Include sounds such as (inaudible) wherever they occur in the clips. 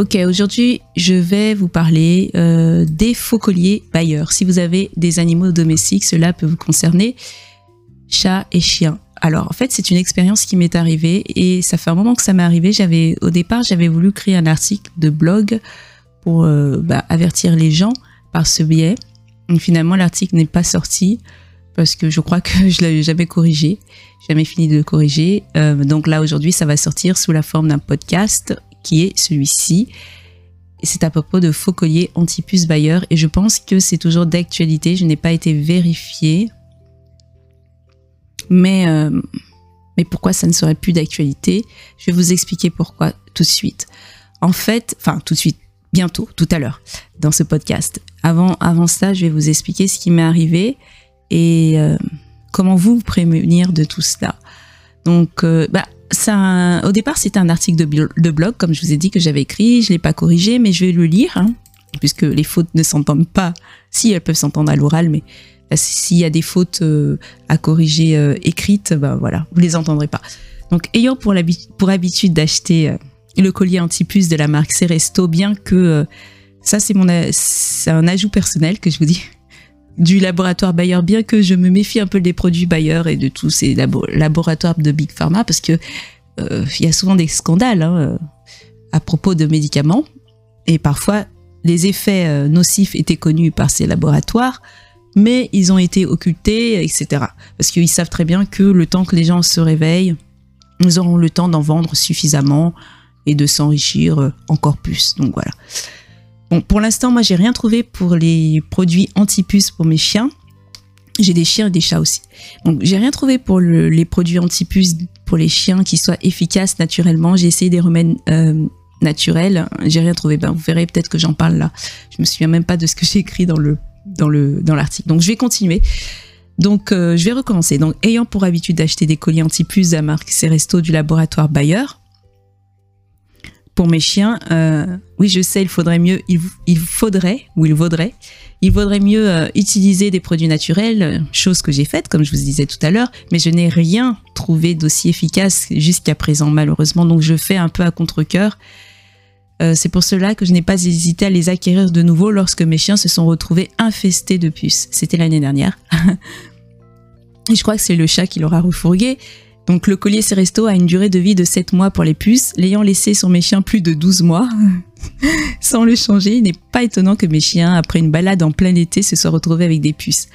Ok, aujourd'hui, je vais vous parler euh, des faux colliers bailleurs. Si vous avez des animaux domestiques, cela peut vous concerner, chats et chiens. Alors, en fait, c'est une expérience qui m'est arrivée et ça fait un moment que ça m'est arrivé. J'avais, au départ, j'avais voulu créer un article de blog pour euh, bah, avertir les gens par ce biais. Finalement, l'article n'est pas sorti parce que je crois que (laughs) je l'avais jamais corrigé, jamais fini de le corriger. Euh, donc là, aujourd'hui, ça va sortir sous la forme d'un podcast qui est celui-ci. C'est à propos de faux colliers anti-puce Bayer et je pense que c'est toujours d'actualité. Je n'ai pas été vérifié. Mais, euh, mais pourquoi ça ne serait plus d'actualité? Je vais vous expliquer pourquoi tout de suite. En fait, enfin tout de suite, bientôt, tout à l'heure, dans ce podcast. Avant, avant ça, je vais vous expliquer ce qui m'est arrivé et euh, comment vous, vous prévenir de tout cela. Donc, euh, bah, au départ, c'était un article de, blog, comme je vous ai dit, que j'avais écrit. Je l'ai pas corrigé, mais je vais le lire, hein, puisque les fautes ne s'entendent pas. Si, elles peuvent s'entendre à l'oral, mais bah, s'il y a des fautes euh, à corriger euh, écrites, ben voilà, vous les entendrez pas. Donc, ayant pour, habitude d'acheter euh, le collier anti-puce de la marque Ceresto, bien que ça, c'est un ajout personnel que je vous dis du laboratoire Bayer, bien que je me méfie un peu des produits Bayer et de tous ces laboratoires de Big Pharma, parce que il y a souvent des scandales hein, à propos de médicaments, et parfois les effets nocifs étaient connus par ces laboratoires, mais ils ont été occultés, etc. Parce qu'ils savent très bien que le temps que les gens se réveillent, nous aurons le temps d'en vendre suffisamment et de s'enrichir euh, encore plus. Donc voilà. Pour l'instant, moi, j'ai rien trouvé pour les produits anti-puces pour mes chiens. J'ai des chiens et des chats aussi. Donc, j'ai rien trouvé pour les produits anti-puces pour les chiens qui soient efficaces naturellement. J'ai essayé des remèdes euh, naturels. J'ai rien trouvé. Ben, vous verrez peut-être que j'en parle là. Je me souviens même pas de ce que (laughs) j'ai écrit dans le dans le dans l'article. Donc je vais continuer. Donc euh, je vais recommencer. Donc ayant pour habitude d'acheter des colis anti-puces à marque Ceresto du laboratoire Bayer pour mes chiens, euh, oui je sais, il faudrait mieux, il, faudrait ou il vaudrait, il vaudrait mieux euh, utiliser des produits naturels, chose que j'ai faite comme je vous disais tout à l'heure, mais je n'ai rien trouvé d'aussi efficace jusqu'à présent malheureusement. Donc je fais un peu à contre-cœur euh, c'est pour cela que je n'ai pas hésité à les acquérir de nouveau lorsque mes chiens se sont retrouvés infestés de puces. C'était l'année dernière. (laughs) Et je crois que c'est le chat qui l'aura refourgué. Donc le collier Ceresto a une durée de vie de 7 mois pour les puces, l'ayant laissé sur mes chiens plus de 12 mois. (laughs) Sans le changer, il n'est pas étonnant que mes chiens, après une balade en plein été, se soient retrouvés avec des puces.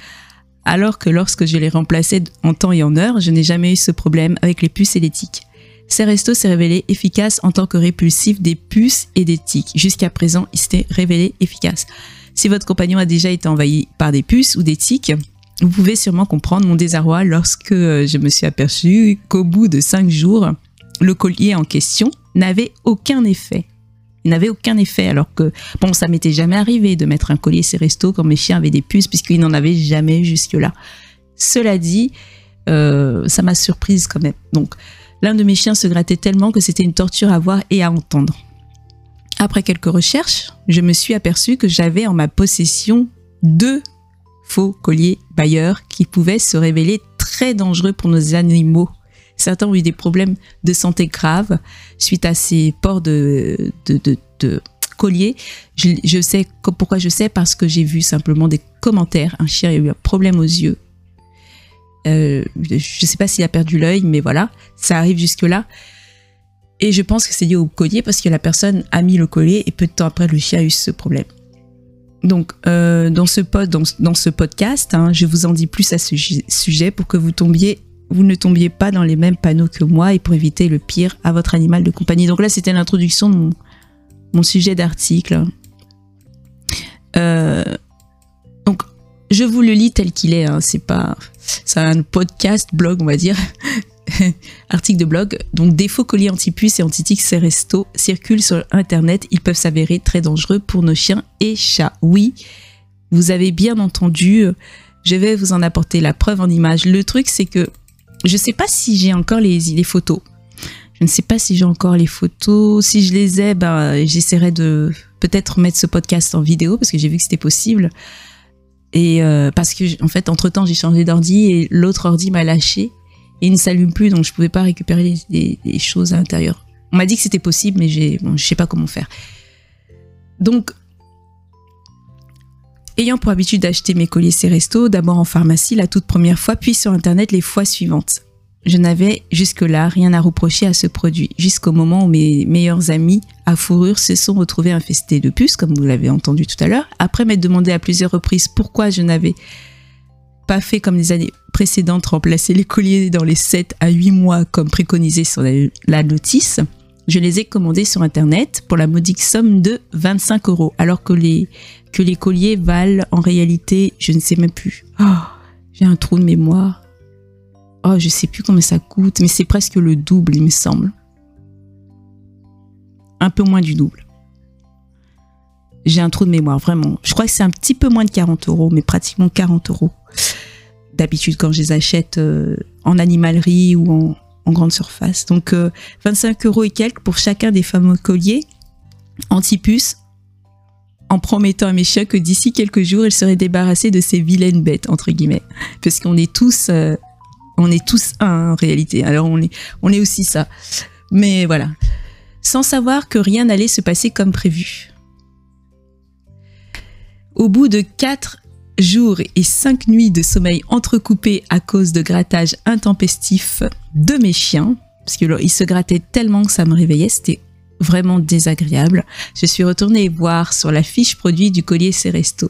Alors que lorsque je les remplaçais en temps et en heure, je n'ai jamais eu ce problème avec les puces et les tiques. Ceresto s'est révélé efficace en tant que répulsif des puces et des tiques. Jusqu'à présent, il s'était révélé efficace. Si votre compagnon a déjà été envahi par des puces ou des tiques, vous pouvez sûrement comprendre mon désarroi lorsque euh, je me suis aperçu qu'au bout de cinq jours, le collier en question n'avait aucun effet. Il n'avait aucun effet alors que, bon, ça m'était jamais arrivé de mettre un collier Ceresto quand mes chiens avaient des puces puisqu'ils n'en avaient jamais jusque-là. Cela dit, euh, ça m'a surprise quand même. Donc, L'un de mes chiens se grattait tellement que c'était une torture à voir et à entendre. Après quelques recherches, je me suis aperçu que j'avais en ma possession deux faux colliers Bayer qui pouvaient se révéler très dangereux pour nos animaux. Certains ont eu des problèmes de santé graves suite à ces ports de, de, colliers. Je, sais pourquoi je sais? Parce que j'ai vu simplement des commentaires. Un chien a eu un problème aux yeux euh, je ne sais pas s'il a perdu l'œil, mais voilà, ça arrive jusque-là. Et je pense que c'est lié au collier parce que la personne a mis le collier et peu de temps après, le chien a eu ce problème. Donc, euh, dans, ce podcast, hein, je vous en dis plus à ce sujet pour que vous tombiez, vous ne tombiez pas dans les mêmes panneaux que moi et pour éviter le pire à votre animal de compagnie. Donc là, c'était l'introduction de mon, sujet d'article. Euh, donc, je vous le lis tel qu'il est. Hein, c'est pas, c'est un podcast, blog, on va dire. (laughs) article de blog. Donc, des faux colliers anti-puces et anti-tiques Ceresto circulent sur Internet. Ils peuvent s'avérer très dangereux pour nos chiens et chats. Oui, vous avez bien entendu. Je vais vous en apporter la preuve en image. Le truc, c'est que je ne sais pas si j'ai encore les, les photos. Je ne sais pas si j'ai encore les photos. Si je les ai, ben, j'essaierai de peut-être mettre ce podcast en vidéo parce que j'ai vu que c'était possible. Et euh, parce que en fait, entre temps, j'ai changé d'ordi et l'autre ordi m'a lâché et il ne s'allume plus, donc je pouvais pas récupérer des, choses à l'intérieur. On m'a dit que c'était possible, mais j'ai, bon, je sais pas comment faire. Donc, ayant pour habitude d'acheter mes colliers Ceresto, d'abord en pharmacie la toute première fois, puis sur Internet les fois suivantes. Je n'avais jusque-là rien à reprocher à ce produit, jusqu'au moment où mes meilleurs amis à fourrure se sont retrouvés infestés de puces, comme vous l'avez entendu tout à l'heure, après m'être demandé à plusieurs reprises pourquoi je n'avais pas fait comme les années précédentes, remplacer les colliers dans les 7 à 8 mois comme préconisé sur la, notice. Je les ai commandés sur Internet pour la modique somme de 25 euros, alors que les, colliers valent en réalité, je ne sais même plus. Oh, j'ai un trou de mémoire. Oh, je sais plus combien ça coûte, mais c'est presque le double, il me semble. Un peu moins du double. J'ai un trou de mémoire, vraiment. Je crois que c'est un petit peu moins de 40 euros, mais pratiquement 40 euros. D'habitude, quand je les achète euh, en animalerie ou en, grande surface. Donc, 25 euh, euros et quelques pour chacun des fameux colliers anti-puces, en promettant à mes chiens que d'ici quelques jours, ils seraient débarrassés de ces vilaines bêtes, entre guillemets. Parce qu'on est tous euh, on est tous un en réalité. Alors on est, on est aussi ça. Mais voilà. Sans savoir que rien n'allait se passer comme prévu. Au bout de quatre jours et cinq nuits de sommeil entrecoupés à cause de grattage intempestif de mes chiens, parce qu'ils se grattaient tellement que ça me réveillait, c'était vraiment désagréable. Je suis retournée voir sur la fiche produit du collier Ceresto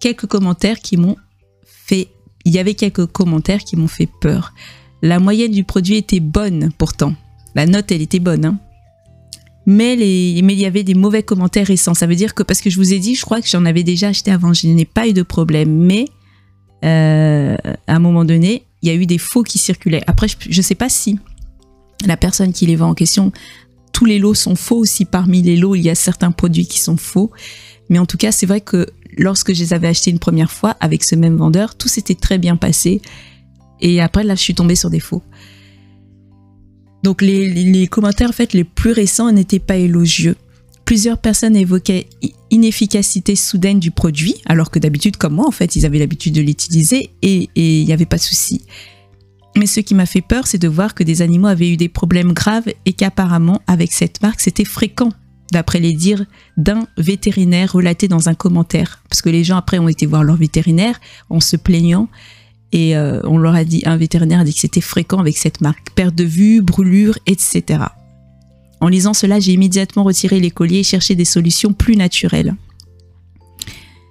quelques commentaires qui m'ont fait il y avait quelques commentaires qui m'ont fait peur. La moyenne du produit était bonne pourtant. La note, elle était bonne. Hein. Mais, il y avait des mauvais commentaires récents. Ça veut dire que, parce que je vous ai dit, je crois que j'en avais déjà acheté avant, je n'ai pas eu de problème. Mais euh, à un moment donné, il y a eu des faux qui circulaient. Après, je ne sais pas si la personne qui les vend en question, tous les lots sont faux, si parmi les lots, il y a certains produits qui sont faux. Mais en tout cas, c'est vrai que lorsque je les avais achetés une première fois avec ce même vendeur, tout s'était très bien passé. Et après, là, je suis tombée sur des faux. Donc, les, commentaires, en fait, les plus récents n'étaient pas élogieux. Plusieurs personnes évoquaient inefficacité soudaine du produit, alors que d'habitude, comme moi, en fait, ils avaient l'habitude de l'utiliser et il n'y avait pas de souci. Mais ce qui m'a fait peur, c'est de voir que des animaux avaient eu des problèmes graves et qu'apparemment, avec cette marque, c'était fréquent d'après les dires d'un vétérinaire relaté dans un commentaire. Parce que les gens après ont été voir leur vétérinaire en se plaignant et euh, on leur a dit, un vétérinaire a dit que c'était fréquent avec cette marque, perte de vue, brûlure, etc. En lisant cela, j'ai immédiatement retiré les colliers et cherché des solutions plus naturelles.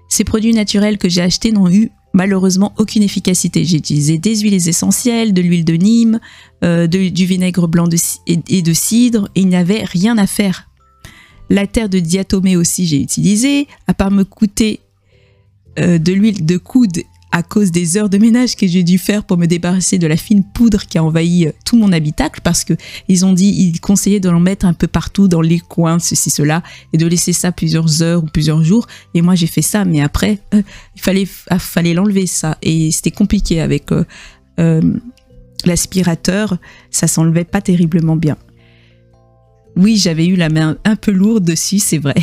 Ces produits naturels que j'ai achetés n'ont eu malheureusement aucune efficacité. J'ai utilisé des huiles essentielles, de l'huile de Nîmes, euh, du vinaigre blanc et, de cidre, et il n'y avait rien à faire. La terre de diatomée aussi j'ai utilisé, à part me coûter euh, de l'huile de coude à cause des heures de ménage que j'ai dû faire pour me débarrasser de la fine poudre qui a envahi euh, tout mon habitacle parce que ils ont dit ils conseillaient de l'en mettre un peu partout dans les coins ceci cela et de laisser ça plusieurs heures ou plusieurs jours et moi j'ai fait ça mais après euh, il fallait ah, fallait l'enlever ça et c'était compliqué avec l'aspirateur ça s'enlevait pas terriblement bien oui, j'avais eu la main un peu lourde dessus, c'est vrai.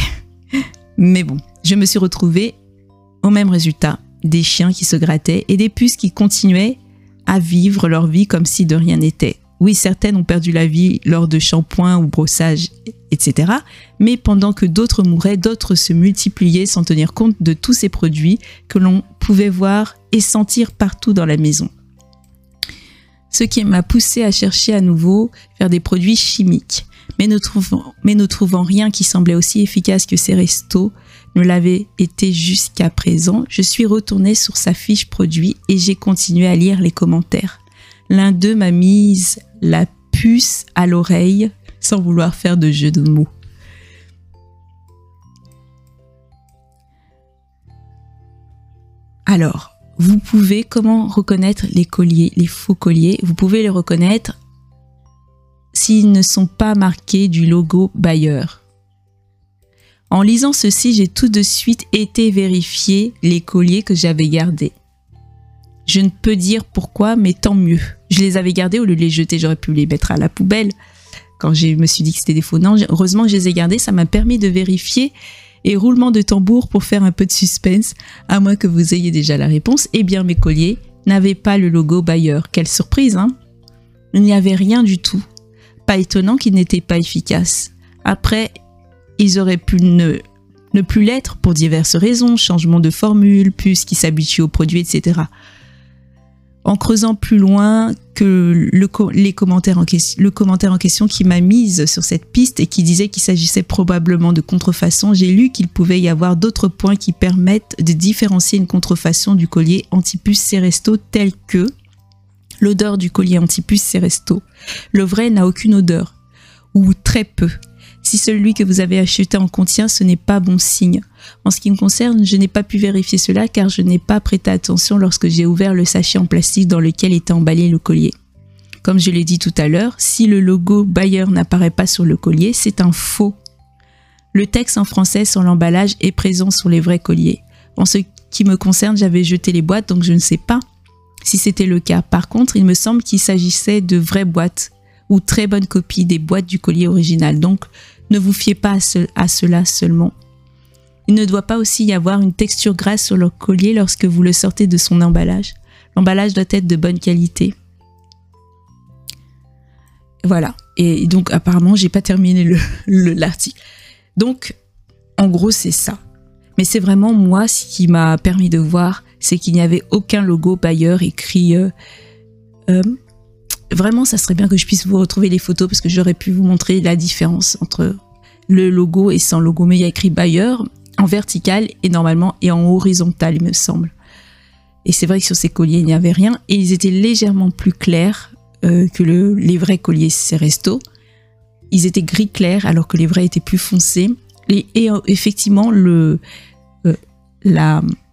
(laughs) Mais bon, je me suis retrouvée au même résultat. Des chiens qui se grattaient et des puces qui continuaient à vivre leur vie comme si de rien n'était. Oui, certaines ont perdu la vie lors de shampoing ou brossage, etc. Mais pendant que d'autres mouraient, d'autres se multipliaient sans tenir compte de tous ces produits que l'on pouvait voir et sentir partout dans la maison. Ce qui m'a poussé à chercher à nouveau faire des produits chimiques mais ne trouvant, rien qui semblait aussi efficace que ces restos ne l'avait été jusqu'à présent, je suis retournée sur sa fiche produit et j'ai continué à lire les commentaires. L'un d'eux m'a mise la puce à l'oreille sans vouloir faire de jeu de mots. Alors, vous pouvez comment reconnaître les colliers, les faux colliers? Vous pouvez les reconnaître s'ils ne sont pas marqués du logo Bayer. En lisant ceci, j'ai tout de suite été vérifier les colliers que j'avais gardés. Je ne peux dire pourquoi, mais tant mieux. Je les avais gardés au lieu de les jeter, j'aurais pu les mettre à la poubelle quand je me suis dit que c'était des faux. Non, heureusement que je les ai gardés, ça m'a permis de vérifier. Et roulement de tambour pour faire un peu de suspense, à moins que vous ayez déjà la réponse. Eh bien, mes colliers n'avaient pas le logo Bayer. Quelle surprise, hein Il n'y avait rien du tout. Pas étonnant qu'ils n'étaient pas efficaces. Après, ils auraient pu ne ne plus l'être pour diverses raisons, changement de formule, puce qui s'habitue au produit, etc. En creusant plus loin que le, les commentaires le commentaire en question qui m'a mise sur cette piste et qui disait qu'il s'agissait probablement de contrefaçon, j'ai lu qu'il pouvait y avoir d'autres points qui permettent de différencier une contrefaçon du collier Antipus Ceresto tel que l'odeur du collier Antipus Ceresto. Le vrai n'a aucune odeur, ou très peu. Si celui que vous avez acheté en contient, ce n'est pas bon signe. En ce qui me concerne, je n'ai pas pu vérifier cela car je n'ai pas prêté attention lorsque j'ai ouvert le sachet en plastique dans lequel était emballé le collier. Comme je l'ai dit tout à l'heure, si le logo Bayer n'apparaît pas sur le collier, c'est un faux. Le texte en français sur l'emballage est présent sur les vrais colliers. En ce qui me concerne, j'avais jeté les boîtes, donc je ne sais pas si c'était le cas. Par contre, il me semble qu'il s'agissait de vraies boîtes ou très bonnes copies des boîtes du collier original. Donc, ne vous fiez pas à, cela seulement. Il ne doit pas aussi y avoir une texture grasse sur le collier lorsque vous le sortez de son emballage. L'emballage doit être de bonne qualité. Voilà. Et donc apparemment, j'ai pas terminé l'article. donc, en gros, c'est ça. Mais c'est vraiment moi ce qui m'a permis de voir, c'est qu'il n'y avait aucun logo Bayer écrit. Euh, euh, vraiment, ça serait bien que je puisse vous retrouver les photos parce que j'aurais pu vous montrer la différence entre le logo et sans logo. Mais il y a écrit Bayer en vertical et normalement et en horizontal, il me semble. Et c'est vrai que sur ces colliers, il n'y avait rien et ils étaient légèrement plus clairs euh, que les vrais colliers Ceresto. Ils étaient gris clair alors que les vrais étaient plus foncés. Et, effectivement, le, euh,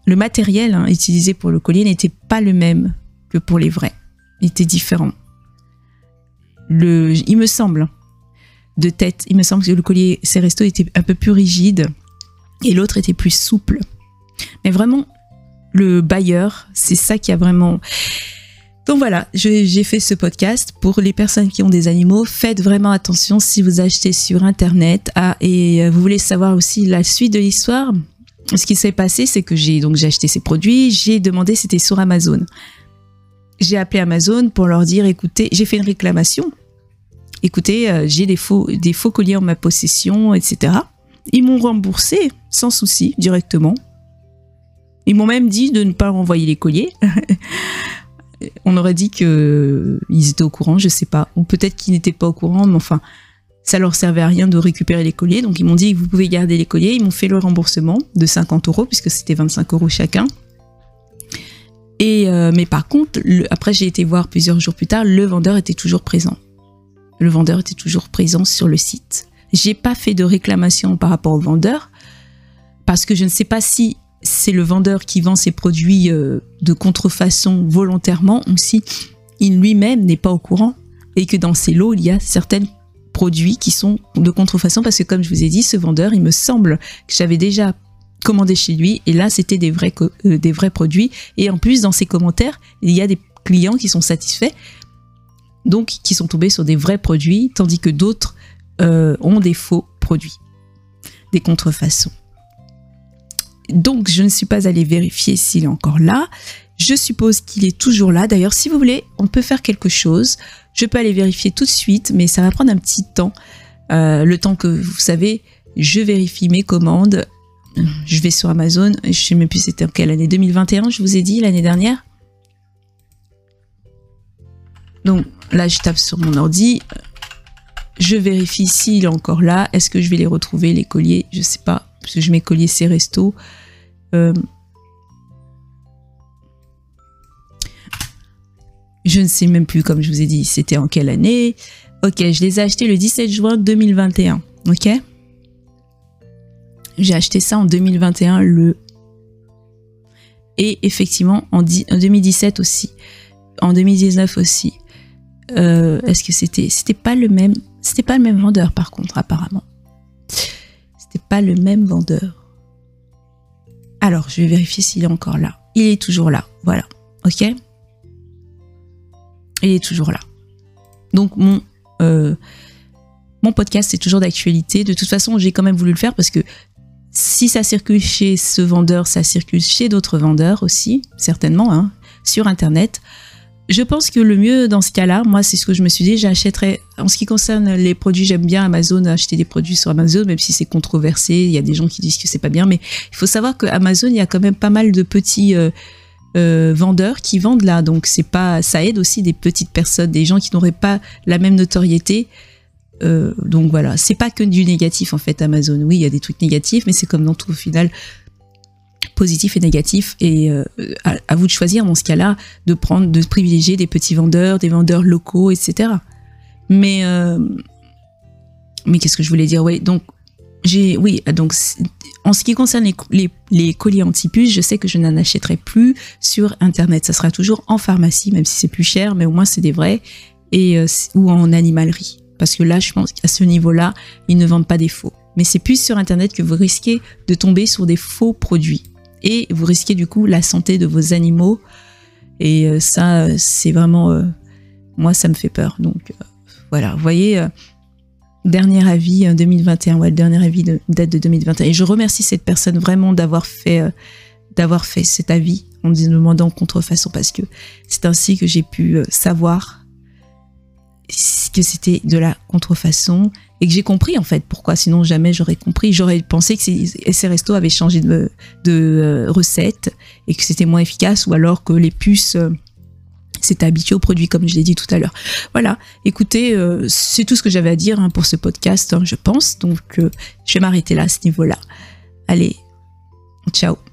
le matériel hein, utilisé pour le collier n'était pas le même que pour les vrais. Il était différent. Il me semble, de tête, il me semble que le collier Ceresto était un peu plus rigide et l'autre était plus souple. Mais vraiment, le bailleur, c'est ça qui a vraiment... Donc voilà, j'ai fait ce podcast pour les personnes qui ont des animaux. Faites vraiment attention si vous achetez sur Internet. Ah, et euh, vous voulez savoir aussi la suite de l'histoire? Ce qui s'est passé, c'est que j'ai donc j'ai acheté ces produits. J'ai demandé, c'était sur Amazon. J'ai appelé Amazon pour leur dire, écoutez, j'ai fait une réclamation. Écoutez, euh, j'ai des faux, des faux colliers en ma possession, etc. Ils m'ont remboursé sans souci directement. Ils m'ont même dit de ne pas renvoyer les colliers. (laughs) On aurait dit qu'ils étaient au courant, je sais pas. Ou peut-être qu'ils n'étaient pas au courant, mais enfin, ça leur servait à rien de récupérer les colliers. Donc ils m'ont dit vous pouvez garder les colliers. Ils m'ont fait le remboursement de 50 euros, puisque c'était 25 euros chacun. Et euh, mais par contre, après j'ai été voir plusieurs jours plus tard, le vendeur était toujours présent. Le vendeur était toujours présent sur le site. J'ai pas fait de réclamation par rapport au vendeur parce que je ne sais pas si c'est le vendeur qui vend ses produits euh, de contrefaçon volontairement ou si il lui-même n'est pas au courant et que dans ses lots, il y a certains produits qui sont de contrefaçon parce que comme je vous ai dit, ce vendeur, il me semble que j'avais déjà commandé chez lui et là, c'était des vrais, euh, des vrais produits. Et en plus, dans ses commentaires, il y a des clients qui sont satisfaits, donc qui sont tombés sur des vrais produits, tandis que d'autres euh, ont des faux produits, des contrefaçons. Donc, je ne suis pas allée vérifier s'il est encore là. Je suppose qu'il est toujours là. D'ailleurs, si vous voulez, on peut faire quelque chose. Je peux aller vérifier tout de suite, mais ça va prendre un petit temps. Euh, le temps que, vous savez, je vérifie mes commandes. Je vais sur Amazon. Je ne sais même plus c'était en quelle année. 2021, je vous ai dit, l'année dernière. Donc là, je tape sur mon ordi. Je vérifie s'il est encore là. Est-ce que je vais les retrouver, les colliers? Je sais pas. Parce que je mets collier c'est resto. Euh, je ne sais même plus, comme je vous ai dit, c'était en quelle année. Ok, je les ai achetés le 17 juin 2021. Ok J'ai acheté ça en 2021, le... Et effectivement, en, 2017 aussi. En 2019 aussi. Euh, est-ce que c'était... C'était pas le même... C'était pas le même vendeur, par contre, apparemment. C'était pas le même vendeur. Alors, je vais vérifier s'il est encore là. Il est toujours là. Voilà. Ok Il est toujours là. Donc, mon, euh, mon podcast est toujours d'actualité. De toute façon, j'ai quand même voulu le faire parce que si ça circule chez ce vendeur, ça circule chez d'autres vendeurs aussi, certainement, hein, sur Internet. je pense que le mieux dans ce cas-là, moi, c'est ce que je me suis dit, j'achèterais. En ce qui concerne les produits, j'aime bien Amazon, acheter des produits sur Amazon, même si c'est controversé. Il y a des gens qui disent que c'est pas bien, mais il faut savoir que Amazon, il y a quand même pas mal de petits euh, euh, vendeurs qui vendent là. Donc c'est pas, ça aide aussi des petites personnes, des gens qui n'auraient pas la même notoriété. Euh, donc voilà, c'est pas que du négatif en fait Amazon. Oui, il y a des trucs négatifs, mais c'est comme dans tout au final positif et négatif. Et euh, à, vous de choisir dans ce cas-là de prendre, de privilégier des petits vendeurs, des vendeurs locaux, etc. Mais mais qu'est-ce que je voulais dire? Oui, donc oui donc en ce qui concerne les, les, colis anti-puces, je sais que je n'en achèterai plus sur internet. Ça sera toujours en pharmacie, même si c'est plus cher, mais au moins c'est des vrais et euh, ou en animalerie. Parce que là, je pense qu'à ce niveau-là, ils ne vendent pas des faux. Mais c'est plus sur internet que vous risquez de tomber sur des faux produits et vous risquez du coup la santé de vos animaux. Et euh, ça, c'est vraiment, euh, moi, ça me fait peur. Donc euh, voilà, vous voyez, dernier avis 2021, ouais, le dernier avis de, date de 2021. Et je remercie cette personne vraiment d'avoir fait, d'avoir fait cet avis en me demandant contrefaçon parce que c'est ainsi que j'ai pu savoir que c'était de la contrefaçon et que j'ai compris en fait pourquoi sinon jamais j'aurais compris j'aurais pensé que ces, restos avaient changé de, euh, recette et que c'était moins efficace ou alors que les puces euh, s'étaient habituées aux produits comme je l'ai dit tout à l'heure. Voilà. Écoutez euh, c'est tout ce que j'avais à dire hein, pour ce podcast hein, je pense. Donc je vais m'arrêter là à ce niveau là allez ciao